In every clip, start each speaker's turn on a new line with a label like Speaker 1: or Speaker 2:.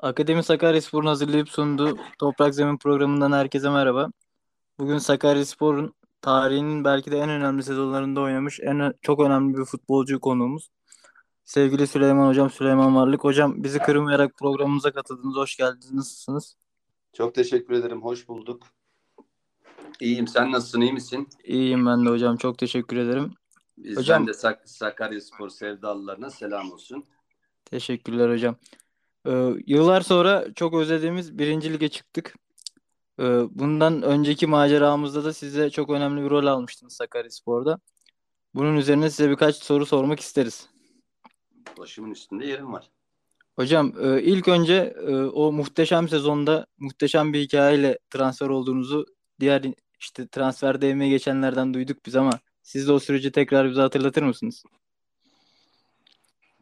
Speaker 1: Akademi Sakaryaspor'un hazırlayıp sunduğu Toprak Zemin programından herkese merhaba. Bugün Sakaryaspor'un tarihinin belki de en önemli sezonlarında oynamış en çok önemli bir futbolcu konuğumuz. Sevgili Süleyman Hocam, Süleyman Varlık. Hocam bizi kırmayarak programımıza katıldınız. Hoş geldiniz. Nasılsınız?
Speaker 2: Çok teşekkür ederim. Hoş bulduk. İyiyim. Sen nasılsın? İyi misin?
Speaker 1: İyiyim ben de hocam. Çok teşekkür ederim.
Speaker 2: Bizden hocam, de Sak Sakaryaspor sevdalılarına selam olsun.
Speaker 1: Teşekkürler hocam. Ee, yıllar sonra çok özlediğimiz birinci lige çıktık. Ee, bundan önceki maceramızda da size çok önemli bir rol almıştınız Sakaryaspor'da. Bunun üzerine size birkaç soru sormak isteriz.
Speaker 2: Başımın üstünde yerim var.
Speaker 1: Hocam e, ilk önce e, o muhteşem sezonda muhteşem bir hikayeyle transfer olduğunuzu diğer işte transfer değmeye geçenlerden duyduk biz ama siz de o süreci tekrar bize hatırlatır mısınız?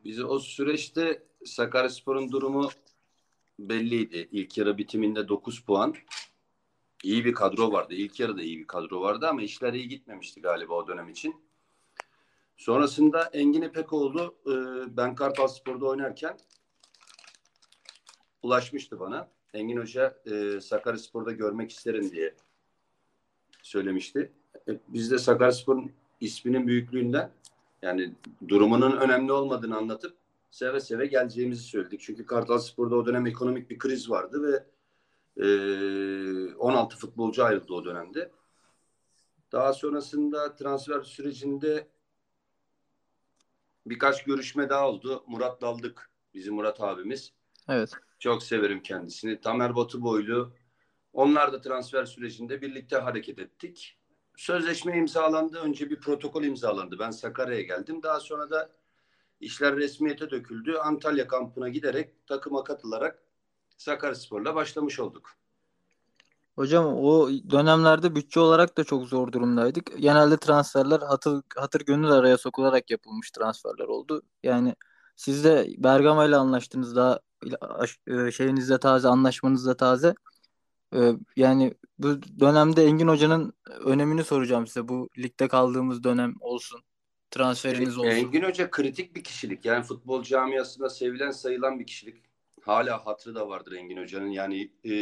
Speaker 2: Biz o süreçte Sakaryaspor'un durumu belliydi. İlk yarı bitiminde 9 puan. İyi bir kadro vardı. İlk yarıda iyi bir kadro vardı ama işler iyi gitmemişti galiba o dönem için. Sonrasında Engin İpekoğlu e, ben Kartal Spor'da oynarken ulaşmıştı bana. Engin Hoca e, Sakaryaspor'da görmek isterim diye söylemişti. E, biz de Sakaryaspor'un isminin büyüklüğünden yani durumunun önemli olmadığını anlatıp seve seve geleceğimizi söyledik. Çünkü Kartal Spor'da o dönem ekonomik bir kriz vardı ve e, 16 futbolcu ayrıldı o dönemde. Daha sonrasında transfer sürecinde birkaç görüşme daha oldu. Murat Daldık, bizim Murat abimiz.
Speaker 1: Evet.
Speaker 2: Çok severim kendisini. Tamer Batı boylu. Onlar da transfer sürecinde birlikte hareket ettik. Sözleşme imzalandı. Önce bir protokol imzalandı. Ben Sakarya'ya geldim. Daha sonra da işler resmiyete döküldü. Antalya kampına giderek takıma katılarak Sakaryaspor'la başlamış olduk.
Speaker 1: Hocam o dönemlerde bütçe olarak da çok zor durumdaydık. Genelde transferler hatır, hatır gönül araya sokularak yapılmış transferler oldu. Yani siz de Bergama ile anlaştınız daha e, şeyinizde taze, anlaşmanızda taze. E, yani bu dönemde Engin Hoca'nın önemini soracağım size. Bu ligde kaldığımız dönem olsun. Transferiniz olsun.
Speaker 2: Engin Hoca kritik bir kişilik. Yani futbol camiasında sevilen sayılan bir kişilik. Hala hatırı da vardır Engin Hoca'nın. Yani e,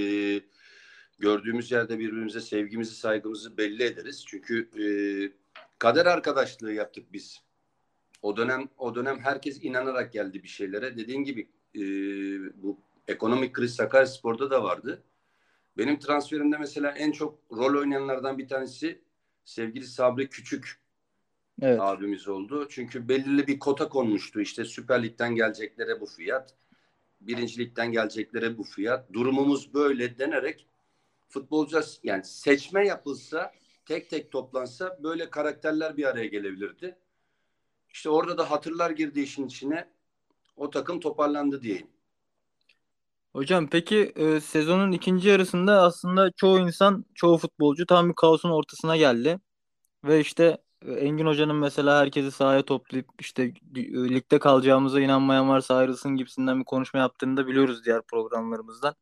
Speaker 2: gördüğümüz yerde birbirimize sevgimizi, saygımızı belli ederiz. Çünkü e, kader arkadaşlığı yaptık biz. O dönem o dönem herkes inanarak geldi bir şeylere. Dediğin gibi e, bu ekonomik kriz Sakaryaspor'da da vardı. Benim transferimde mesela en çok rol oynayanlardan bir tanesi sevgili Sabri Küçük evet. abimiz oldu. Çünkü belirli bir kota konmuştu. İşte Süper Lig'den geleceklere bu fiyat. Birinci Lig'den geleceklere bu fiyat. Durumumuz böyle denerek futbolcu yani seçme yapılsa tek tek toplansa böyle karakterler bir araya gelebilirdi. İşte orada da hatırlar girdi işin içine. O takım toparlandı diyeyim.
Speaker 1: Hocam peki e, sezonun ikinci yarısında aslında çoğu insan, çoğu futbolcu tam bir kaosun ortasına geldi. Ve işte Engin Hoca'nın mesela herkesi sahaya toplayıp işte ligde kalacağımıza inanmayan varsa ayrılsın gibisinden bir konuşma yaptığını da biliyoruz diğer programlarımızdan.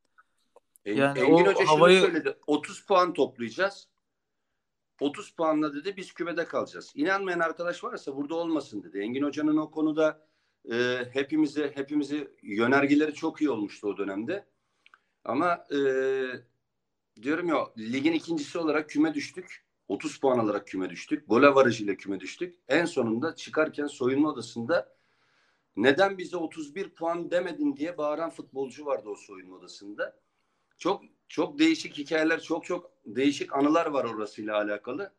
Speaker 2: Yani Engin Hoca havayı... şunu söyledi. 30 puan toplayacağız. 30 puanla dedi biz kümede kalacağız. İnanmayan arkadaş varsa burada olmasın dedi. Engin Hoca'nın o konuda e, hepimize hepimizi yönergeleri çok iyi olmuştu o dönemde. Ama e, diyorum ya ligin ikincisi olarak küme düştük. 30 puan alarak küme düştük. Gol avarajıyla küme düştük. En sonunda çıkarken soyunma odasında neden bize 31 puan demedin diye bağıran futbolcu vardı o soyunma odasında. Çok çok değişik hikayeler, çok çok değişik anılar var orasıyla alakalı.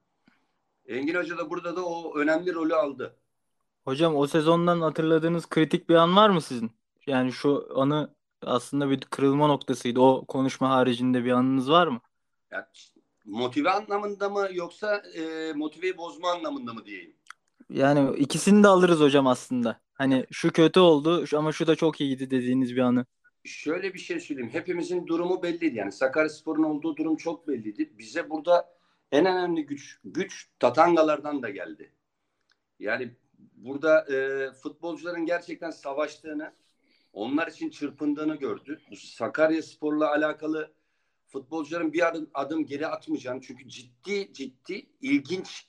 Speaker 2: Engin Hoca da burada da o önemli rolü aldı.
Speaker 1: Hocam o sezondan hatırladığınız kritik bir an var mı sizin? Yani şu anı aslında bir kırılma noktasıydı. O konuşma haricinde bir anınız var mı?
Speaker 2: Yani motive anlamında mı yoksa e, motiveyi bozma anlamında mı diyeyim?
Speaker 1: Yani ikisini de alırız hocam aslında. Hani şu kötü oldu ama şu da çok iyiydi dediğiniz bir anı.
Speaker 2: Şöyle bir şey söyleyeyim. Hepimizin durumu belliydi. Yani Sakaryaspor'un olduğu durum çok belliydi. Bize burada en önemli güç güç Tatangalardan da geldi. Yani burada e, futbolcuların gerçekten savaştığını, onlar için çırpındığını gördü. Bu Sakarya Spor'la alakalı futbolcuların bir adım, adım geri atmayacağını çünkü ciddi ciddi ilginç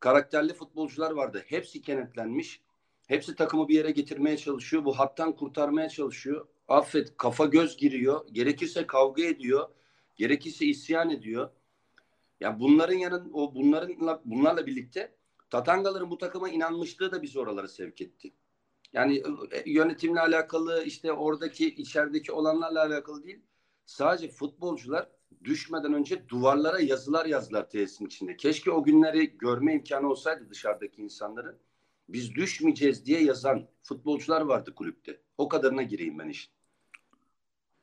Speaker 2: karakterli futbolcular vardı. Hepsi kenetlenmiş. Hepsi takımı bir yere getirmeye çalışıyor. Bu hattan kurtarmaya çalışıyor. affet kafa göz giriyor. Gerekirse kavga ediyor. Gerekirse isyan ediyor. Yani bunların yanın o bunlarınla bunlarla birlikte Tatangaların bu takıma inanmışlığı da bizi oralara sevk etti. Yani e, yönetimle alakalı işte oradaki içerideki olanlarla alakalı değil. Sadece futbolcular düşmeden önce duvarlara yazılar yazdılar tesisin içinde. Keşke o günleri görme imkanı olsaydı dışarıdaki insanların. Biz düşmeyeceğiz diye yazan futbolcular vardı kulüpte. O kadarına gireyim ben işin.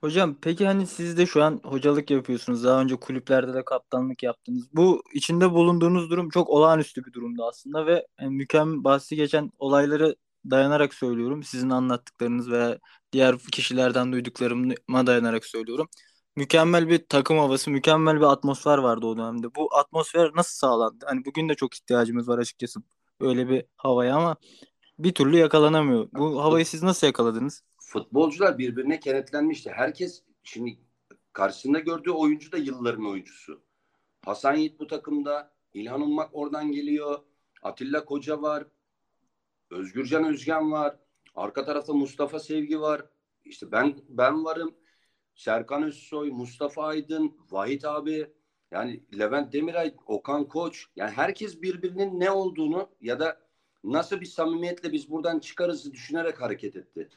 Speaker 1: Hocam peki hani siz de şu an hocalık yapıyorsunuz. Daha önce kulüplerde de kaptanlık yaptınız. Bu içinde bulunduğunuz durum çok olağanüstü bir durumda aslında ve yani mükemmel bahsi geçen olayları dayanarak söylüyorum. Sizin anlattıklarınız veya diğer kişilerden duyduklarıma dayanarak söylüyorum. Mükemmel bir takım havası, mükemmel bir atmosfer vardı o dönemde. Bu atmosfer nasıl sağlandı? Hani bugün de çok ihtiyacımız var açıkçası öyle bir havaya ama bir türlü yakalanamıyor. Bu havayı siz nasıl yakaladınız?
Speaker 2: Futbolcular birbirine kenetlenmişti. Herkes şimdi karşısında gördüğü oyuncu da yılların oyuncusu. Hasan Yiğit bu takımda. İlhan Ummak oradan geliyor. Atilla Koca var. Özgürcan Özgen var. Arka tarafta Mustafa Sevgi var. İşte ben ben varım. Serkan Özsoy, Mustafa Aydın, Vahit abi, yani Levent Demiray, Okan Koç. Yani herkes birbirinin ne olduğunu ya da nasıl bir samimiyetle biz buradan çıkarız düşünerek hareket etti.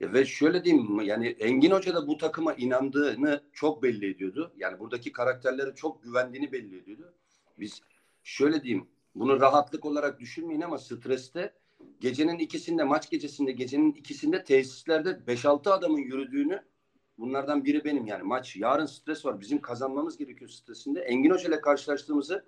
Speaker 2: Ve şöyle diyeyim yani Engin Hoca da bu takıma inandığını çok belli ediyordu. Yani buradaki karakterleri çok güvendiğini belli ediyordu. Biz şöyle diyeyim bunu rahatlık olarak düşünmeyin ama streste gecenin ikisinde maç gecesinde gecenin ikisinde tesislerde 5-6 adamın yürüdüğünü bunlardan biri benim yani. Maç yarın stres var. Bizim kazanmamız gerekiyor stresinde. Engin Hoca ile karşılaştığımızı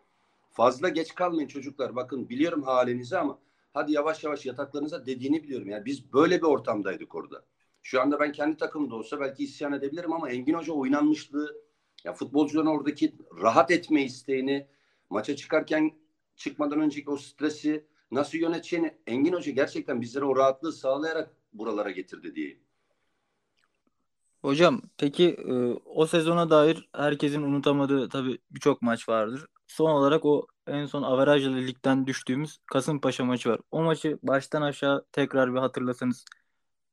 Speaker 2: fazla geç kalmayın çocuklar. Bakın biliyorum halinizi ama hadi yavaş yavaş yataklarınıza dediğini biliyorum. Yani biz böyle bir ortamdaydık orada. Şu anda ben kendi takımda olsa belki isyan edebilirim ama Engin Hoca oynanmışlığı ya futbolcuların oradaki rahat etme isteğini maça çıkarken çıkmadan önceki o stresi nasıl yöneteceğini Engin Hoca gerçekten bizlere o rahatlığı sağlayarak buralara getirdi diyeyim.
Speaker 1: Hocam peki e, o sezona dair herkesin unutamadığı tabii birçok maç vardır. Son olarak o en son averajla ligden düştüğümüz Kasımpaşa maçı var. O maçı baştan aşağı tekrar bir hatırlasanız.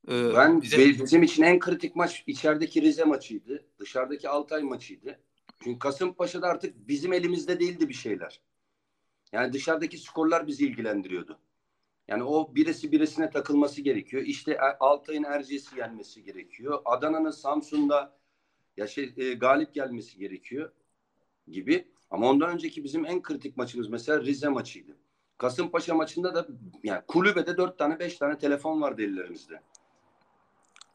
Speaker 2: E, ben bize... bizim için en kritik maç içerideki Rize maçıydı. Dışarıdaki Altay maçıydı. Çünkü Kasımpaşa'da artık bizim elimizde değildi bir şeyler. Yani dışarıdaki skorlar bizi ilgilendiriyordu. Yani o birisi birisine takılması gerekiyor. İşte e, Altay'ın Erciyes'i yenmesi gerekiyor. Adana'nın Samsun'da ya şey, e, galip gelmesi gerekiyor gibi. Ama ondan önceki bizim en kritik maçımız mesela Rize maçıydı. Kasımpaşa maçında da yani kulübede dört tane beş tane telefon vardı ellerimizde.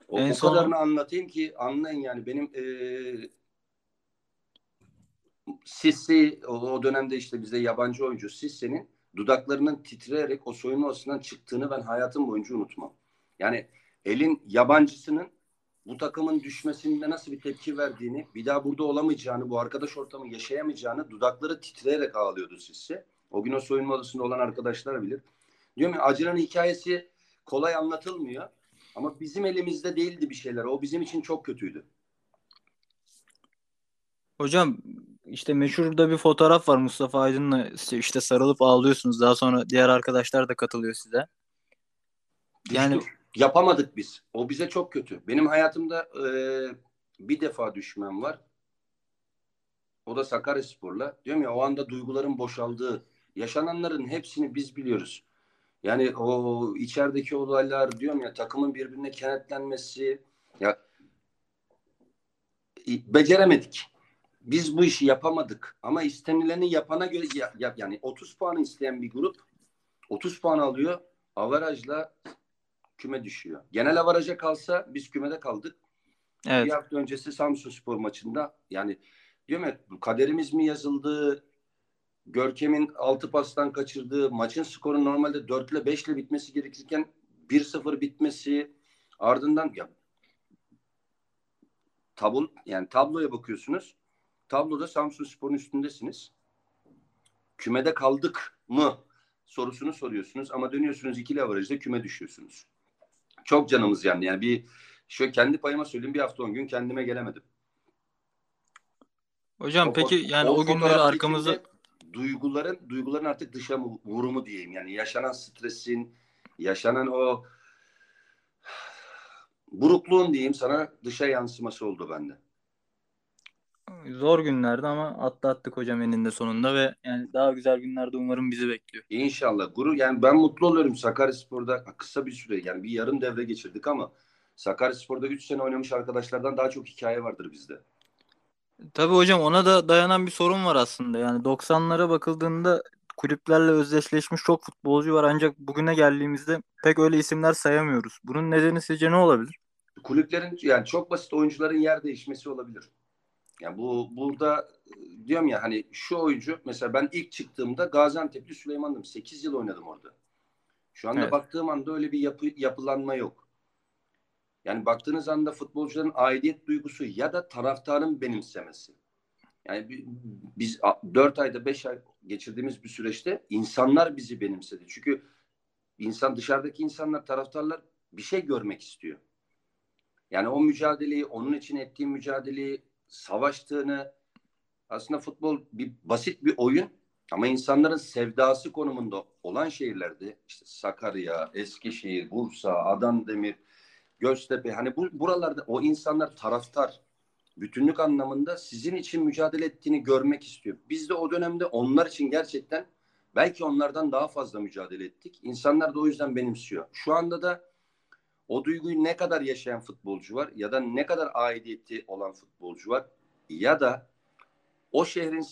Speaker 2: O, en o son... kadarını anlatayım ki anlayın yani benim e, Sissi o, o dönemde işte bize yabancı oyuncu Sissi'nin dudaklarının titreyerek o soyunma odasından çıktığını ben hayatım boyunca unutmam. Yani elin yabancısının bu takımın düşmesinde nasıl bir tepki verdiğini, bir daha burada olamayacağını, bu arkadaş ortamı yaşayamayacağını dudakları titreyerek ağlıyordu Sisse. O gün o soyunma odasında olan arkadaşlar bilir. Diyorum ya Acı'nın hikayesi kolay anlatılmıyor. Ama bizim elimizde değildi bir şeyler. O bizim için çok kötüydü.
Speaker 1: Hocam işte meşhur da bir fotoğraf var Mustafa Aydın'la işte sarılıp ağlıyorsunuz. Daha sonra diğer arkadaşlar da katılıyor size.
Speaker 2: Yani Düştük. yapamadık biz. O bize çok kötü. Benim hayatımda e, bir defa düşmem var. O da Sakaryaspor'la. Diyorum ya o anda duyguların boşaldığı, yaşananların hepsini biz biliyoruz. Yani o içerideki olaylar diyorum ya takımın birbirine kenetlenmesi ya beceremedik biz bu işi yapamadık ama istenileni yapana göre ya, ya, yani 30 puanı isteyen bir grup 30 puan alıyor avarajla küme düşüyor. Genel avaraja kalsa biz kümede kaldık. Evet. Bir hafta öncesi Samsun Spor maçında yani diyorum ya kaderimiz mi yazıldı Görkem'in 6 pastan kaçırdığı maçın skoru normalde 4 ile 5 ile bitmesi gerekirken 1-0 bitmesi ardından ya tablo yani tabloya bakıyorsunuz tabloda Samsun Spor'un üstündesiniz. Kümede kaldık mı sorusunu soruyorsunuz ama dönüyorsunuz ikili avarajda küme düşüyorsunuz. Çok canımız yandı. Yani bir şöyle kendi payıma söyleyeyim bir hafta on gün kendime gelemedim.
Speaker 1: Hocam o, peki yani o, o günleri arkamızda
Speaker 2: duyguların duyguların artık dışa vurumu diyeyim. Yani yaşanan stresin, yaşanan o burukluğun diyeyim sana dışa yansıması oldu bende.
Speaker 1: Zor günlerdi ama atlattık hocam eninde sonunda ve yani daha güzel günlerde umarım bizi bekliyor.
Speaker 2: İnşallah. Gurur yani ben mutlu oluyorum Sakaryaspor'da kısa bir süre yani bir yarım devre geçirdik ama Sakaryaspor'da 3 sene oynamış arkadaşlardan daha çok hikaye vardır bizde.
Speaker 1: Tabii hocam ona da dayanan bir sorun var aslında. Yani 90'lara bakıldığında kulüplerle özdeşleşmiş çok futbolcu var ancak bugüne geldiğimizde pek öyle isimler sayamıyoruz. Bunun nedeni sizce ne olabilir?
Speaker 2: Kulüplerin yani çok basit oyuncuların yer değişmesi olabilir. Yani bu burada diyorum ya hani şu oyuncu mesela ben ilk çıktığımda Gaziantep'li Süleyman'dım. 8 yıl oynadım orada. Şu anda
Speaker 1: Evet.
Speaker 2: baktığım anda öyle bir yapı, yapılanma yok. Yani baktığınız anda futbolcuların aidiyet duygusu ya da taraftarın benimsemesi. Yani bi- biz 4 ayda 5 ay geçirdiğimiz bir süreçte insanlar bizi benimsedi. Çünkü insan dışarıdaki insanlar taraftarlar bir şey görmek istiyor. Yani o mücadeleyi, onun için ettiği mücadeleyi, savaştığını aslında futbol bir basit bir oyun ama insanların sevdası konumunda olan şehirlerde işte Sakarya, Eskişehir, Bursa, Adandemir, Göztepe hani bu buralarda o insanlar taraftar bütünlük anlamında sizin için mücadele ettiğini görmek istiyor. Biz de o dönemde onlar için gerçekten belki onlardan daha fazla mücadele ettik. İnsanlar da o yüzden benimsiyor. Şu anda da o duyguyu ne kadar yaşayan futbolcu var ya da ne kadar aidiyeti olan futbolcu var ya da o şehrin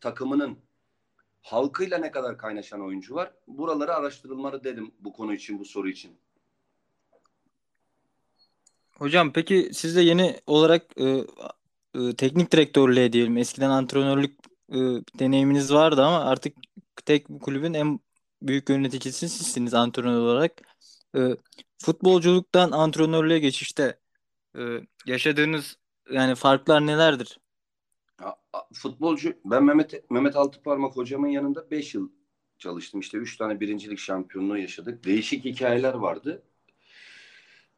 Speaker 2: takımının halkıyla ne kadar kaynaşan oyuncu var. Buraları araştırılmalı dedim bu konu için, bu soru için.
Speaker 1: Hocam peki siz de yeni olarak e, e, teknik direktörlüğe diyelim. Eskiden antrenörlük e, deneyiminiz vardı ama artık tek kulübün en büyük yöneticisi sizsiniz antrenör olarak. E, futbolculuktan antrenörlüğe geçişte e, yaşadığınız yani farklar nelerdir?
Speaker 2: A- a- Futbolcu, ben Mehmet Mehmet Altıparmak hocamın yanında 5 yıl çalıştım. İşte 3 tane birincilik şampiyonluğu yaşadık. Değişik hikayeler vardı.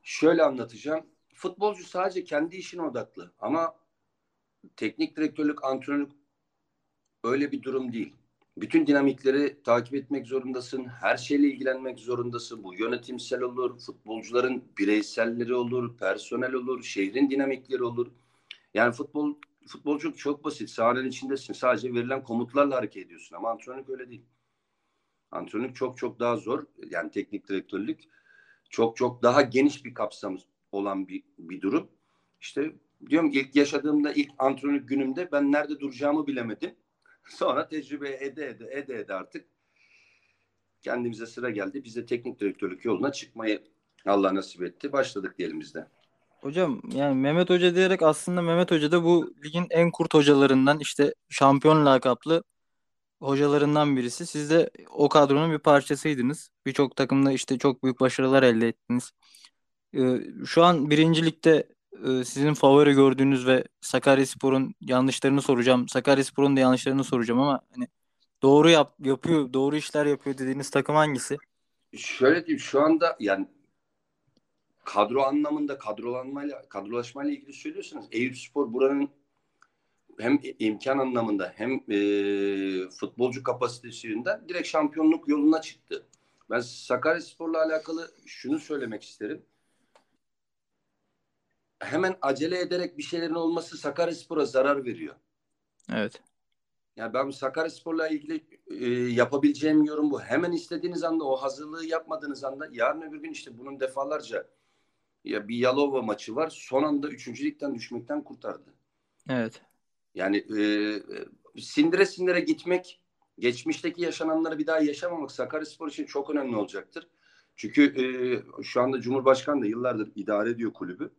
Speaker 2: Şöyle anlatacağım. Futbolcu sadece kendi işine odaklı ama teknik direktörlük, antrenörlük öyle bir durum değil. Bütün dinamikleri takip etmek zorundasın. Her şeyle ilgilenmek zorundasın. Bu yönetimsel olur, futbolcuların bireyselleri olur, personel olur, şehrin dinamikleri olur. Yani futbol futbolculuk çok basit. Sahanın içindesin. Sadece verilen komutlarla hareket ediyorsun ama antrenörlük öyle değil. Antrenörlük çok çok daha zor. Yani teknik direktörlük çok çok daha geniş bir kapsam olan bir, bir durum. İşte diyorum ilk yaşadığımda ilk antrenörlük günümde ben nerede duracağımı bilemedim. Sonra tecrübe ede ede ede ede artık kendimize sıra geldi. Biz de teknik direktörlük yoluna çıkmayı Allah nasip etti. Başladık diyelim biz de.
Speaker 1: Hocam yani Mehmet Hoca diyerek aslında Mehmet Hoca da bu ligin en kurt hocalarından işte şampiyon lakaplı hocalarından birisi. Siz de o kadronun bir parçasıydınız. Birçok takımda işte çok büyük başarılar elde ettiniz. Ee, şu an birincilikte e, sizin favori gördüğünüz ve Sakaryaspor'un yanlışlarını soracağım. Sakaryaspor'un da yanlışlarını soracağım ama hani doğru yap yapıyor, doğru işler yapıyor dediğiniz takım hangisi?
Speaker 2: Şöyle diyeyim şu anda yani kadro anlamında kadrolanmayla kadrolaşmayla ilgili söylüyorsanız Eyüpspor buranın hem imkan anlamında hem e, futbolcu kapasitesi yönünden direkt şampiyonluk yoluna çıktı. Ben Sakaryaspor'la alakalı şunu söylemek isterim. Hemen acele ederek bir şeylerin olması Sakaryaspor'a zarar veriyor.
Speaker 1: Evet.
Speaker 2: Yani ben Sakaryaspor'la ilgili e, yapabileceğim yorum bu. Hemen istediğiniz anda o hazırlığı yapmadığınız anda yarın öbür gün işte bunun defalarca ya bir Yalova maçı var. Son anda üçüncülükten düşmekten kurtardı.
Speaker 1: Evet.
Speaker 2: Yani e, sindire sindire gitmek, geçmişteki yaşananları bir daha yaşamamak Sakaryaspor için çok önemli olacaktır. Çünkü e, şu anda Cumhurbaşkanı da yıllardır idare ediyor kulübü.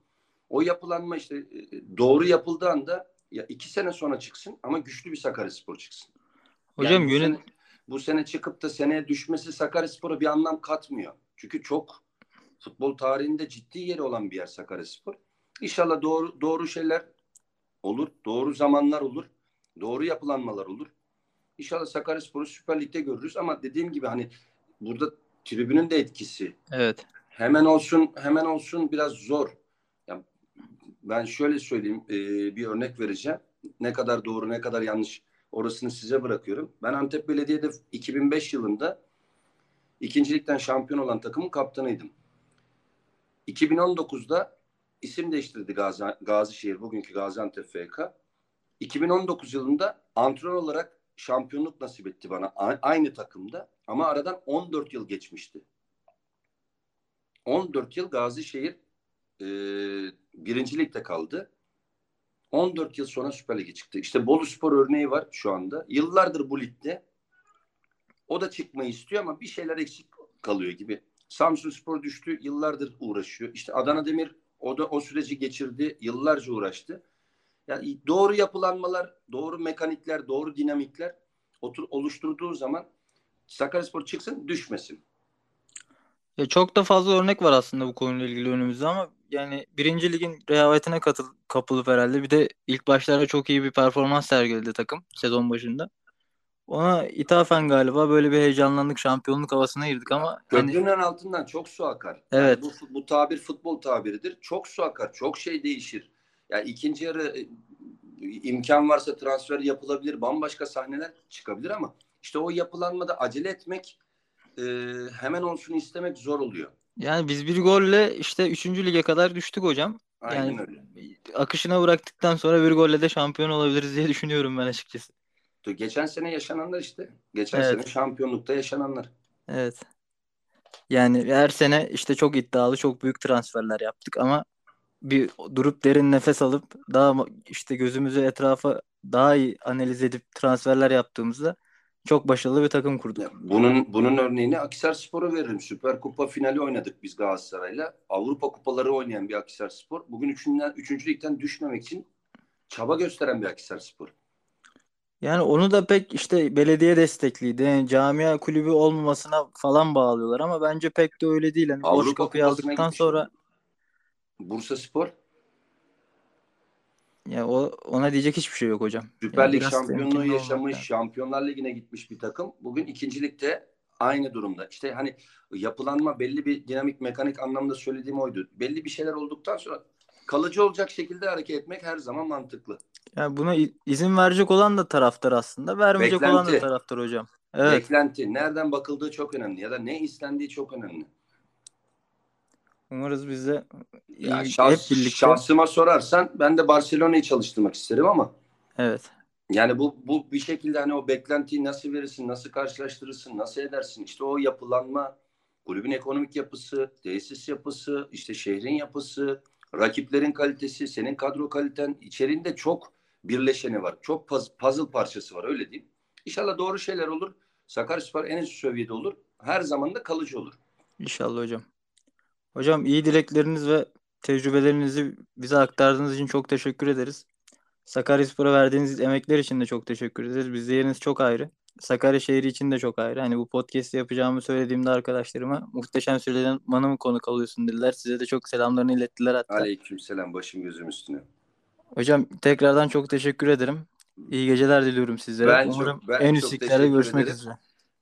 Speaker 2: O yapılanma işte e, doğru yapıldığı anda ya iki sene sonra çıksın ama güçlü bir Sakaryaspor çıksın.
Speaker 1: Hocam
Speaker 2: Yani bu,
Speaker 1: yönet
Speaker 2: sene, bu sene çıkıp da seneye düşmesi Sakaryaspor'a bir anlam katmıyor. Çünkü çok futbol tarihinde ciddi yeri olan bir yer Sakaryaspor. İnşallah doğru doğru şeyler olur, doğru zamanlar olur, doğru yapılanmalar olur. İnşallah Sakaryaspor'u Süper Lig'de görürüz ama dediğim gibi hani burada tribünün de etkisi.
Speaker 1: evet.
Speaker 2: Hemen olsun, hemen olsun biraz zor. Ben şöyle söyleyeyim, e, bir örnek vereceğim. Ne kadar doğru, ne kadar yanlış orasını size bırakıyorum. Ben Antep Belediye'de 2005 yılında ikincilikten şampiyon olan takımın kaptanıydım. 2019'da isim değiştirdi Gazi, Gazişehir, bugünkü Gaziantep FK. 2019 yılında antrenör olarak şampiyonluk nasip etti bana. Aynı takımda ama aradan 14 yıl geçmişti. 14 yıl Gazişehir e, birinci ligde kaldı. 14 yıl sonra Süper Lig'e çıktı. İşte Bolu Spor örneği var şu anda. Yıllardır bu ligde. O da çıkmayı istiyor ama bir şeyler eksik kalıyor gibi. Samsun Spor düştü. Yıllardır uğraşıyor. İşte Adana Demir o da o süreci geçirdi. Yıllarca uğraştı. Yani doğru yapılanmalar, doğru mekanikler, doğru dinamikler otur, oluşturduğu zaman Sakaryaspor çıksın, düşmesin.
Speaker 1: Ya çok da fazla örnek var aslında bu konuyla ilgili önümüzde ama yani birinci ligin rehavetine katıl, kapılıp herhalde bir de ilk başlarda çok iyi bir performans sergiledi takım sezon başında. Ona ithafen galiba böyle bir heyecanlandık şampiyonluk havasına girdik ama
Speaker 2: Köprünün hani... altından çok su akar.
Speaker 1: Evet.
Speaker 2: Yani bu, bu tabir futbol tabiridir. Çok su akar. Çok şey değişir. Yani ikinci yarı e, imkan varsa transfer yapılabilir. Bambaşka sahneler çıkabilir ama işte o yapılanmada acele etmek e, hemen olsun istemek zor oluyor.
Speaker 1: Yani biz bir golle işte 3. lige kadar düştük hocam.
Speaker 2: Aynen
Speaker 1: yani
Speaker 2: öyle.
Speaker 1: Akışına bıraktıktan sonra bir golle de şampiyon olabiliriz diye düşünüyorum ben açıkçası.
Speaker 2: Geçen sene yaşananlar işte. Geçen
Speaker 1: Evet.
Speaker 2: sene şampiyonlukta yaşananlar.
Speaker 1: Evet. Yani her sene işte çok iddialı, çok büyük transferler yaptık ama bir durup derin nefes alıp daha işte gözümüzü etrafa daha iyi analiz edip transferler yaptığımızda çok başarılı bir takım kurduk.
Speaker 2: Bunun bunun örneğini Akisar Spor'a veririm. Süper Kupa finali oynadık biz Galatasaray'la. Avrupa kupaları oynayan bir Akisar Spor. Bugün üçüncüden, üçüncü ligden düşmemek için çaba gösteren bir Akisar Spor.
Speaker 1: Yani onu da pek işte belediye destekliydi. Yani camia kulübü olmamasına falan bağlıyorlar ama bence pek de öyle değil. Boş
Speaker 2: Avrupa Kupası'na
Speaker 1: aldıktan
Speaker 2: gitmiş.
Speaker 1: sonra
Speaker 2: Bursa Spor
Speaker 1: ya o ona diyecek hiçbir şey yok hocam.
Speaker 2: Süper
Speaker 1: Yani
Speaker 2: Lig şampiyonluğu yaşamış,
Speaker 1: lazım.
Speaker 2: Şampiyonlar Ligi'ne gitmiş bir takım. Bugün ikincilikte aynı durumda. İşte hani yapılanma belli bir dinamik mekanik anlamda söylediğim oydu. Belli bir şeyler olduktan sonra kalıcı olacak şekilde hareket etmek her zaman mantıklı.
Speaker 1: Yani buna izin verecek olan da taraftar aslında. Vermeyecek olan da
Speaker 2: Beklenti.
Speaker 1: taraftar hocam. Evet.
Speaker 2: Beklenti, nereden bakıldığı çok önemli ya da ne istendiği çok önemli.
Speaker 1: Umarız biz de
Speaker 2: Ya şahs-
Speaker 1: hep birlikte.
Speaker 2: şahsıma sorarsan ben de Barcelona'yı çalıştırmak isterim ama
Speaker 1: Evet.
Speaker 2: yani bu bu bir şekilde hani o beklentiyi nasıl verirsin, nasıl karşılaştırırsın, nasıl edersin? İşte o yapılanma, kulübün ekonomik yapısı, tesis yapısı, işte şehrin yapısı, rakiplerin kalitesi, senin kadro kaliten içerisinde çok birleşeni var. Çok puz- puzzle parçası var öyle diyeyim. İnşallah doğru şeyler olur. Sakaryaspor en üst seviyede olur. Her zaman da kalıcı olur.
Speaker 1: İnşallah hocam. Hocam iyi dilekleriniz ve tecrübelerinizi bize aktardığınız için çok teşekkür ederiz. Sakaryaspor'a verdiğiniz emekler için de çok teşekkür ederiz. Bizde yeriniz çok ayrı. Sakarya şehri için de çok ayrı. Hani bu podcast'i yapacağımı söylediğimde arkadaşlarıma muhteşem Süleyman'a mı konuk alıyorsun dediler. Size de çok selamlarını ilettiler hatta.
Speaker 2: Aleykümselam başım gözüm üstüne.
Speaker 1: Hocam tekrardan çok teşekkür ederim. İyi geceler diliyorum sizlere.
Speaker 2: Ben çok-
Speaker 1: Umarım
Speaker 2: ben
Speaker 1: en
Speaker 2: çok teşekkür
Speaker 1: görüşmek
Speaker 2: ederim.
Speaker 1: üzere.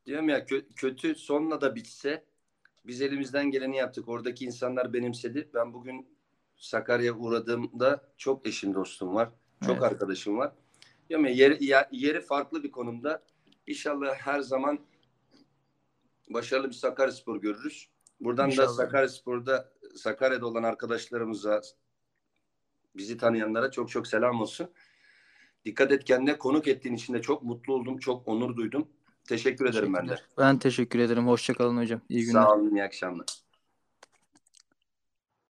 Speaker 2: Diyorum ya kö- kötü sonla da bitse biz elimizden geleni yaptık. Oradaki insanlar benimsedi. Ben bugün Sakarya uğradığımda çok eşim dostum var. Çok
Speaker 1: Evet.
Speaker 2: arkadaşım var. Diyorum ya yeri, yeri farklı bir konumda. İnşallah her zaman başarılı bir Sakaryaspor görürüz. Buradan da
Speaker 1: İnşallah.
Speaker 2: Sakaryaspor'da Sakarya'da olan arkadaşlarımıza bizi tanıyanlara çok çok selam olsun. Dikkat et kendine konuk ettiğin için de çok mutlu oldum. Çok onur duydum. Teşekkür ederim ben de.
Speaker 1: Ben teşekkür ederim. Hoşça kalın hocam. İyi günler.
Speaker 2: Sağ olun, iyi akşamlar.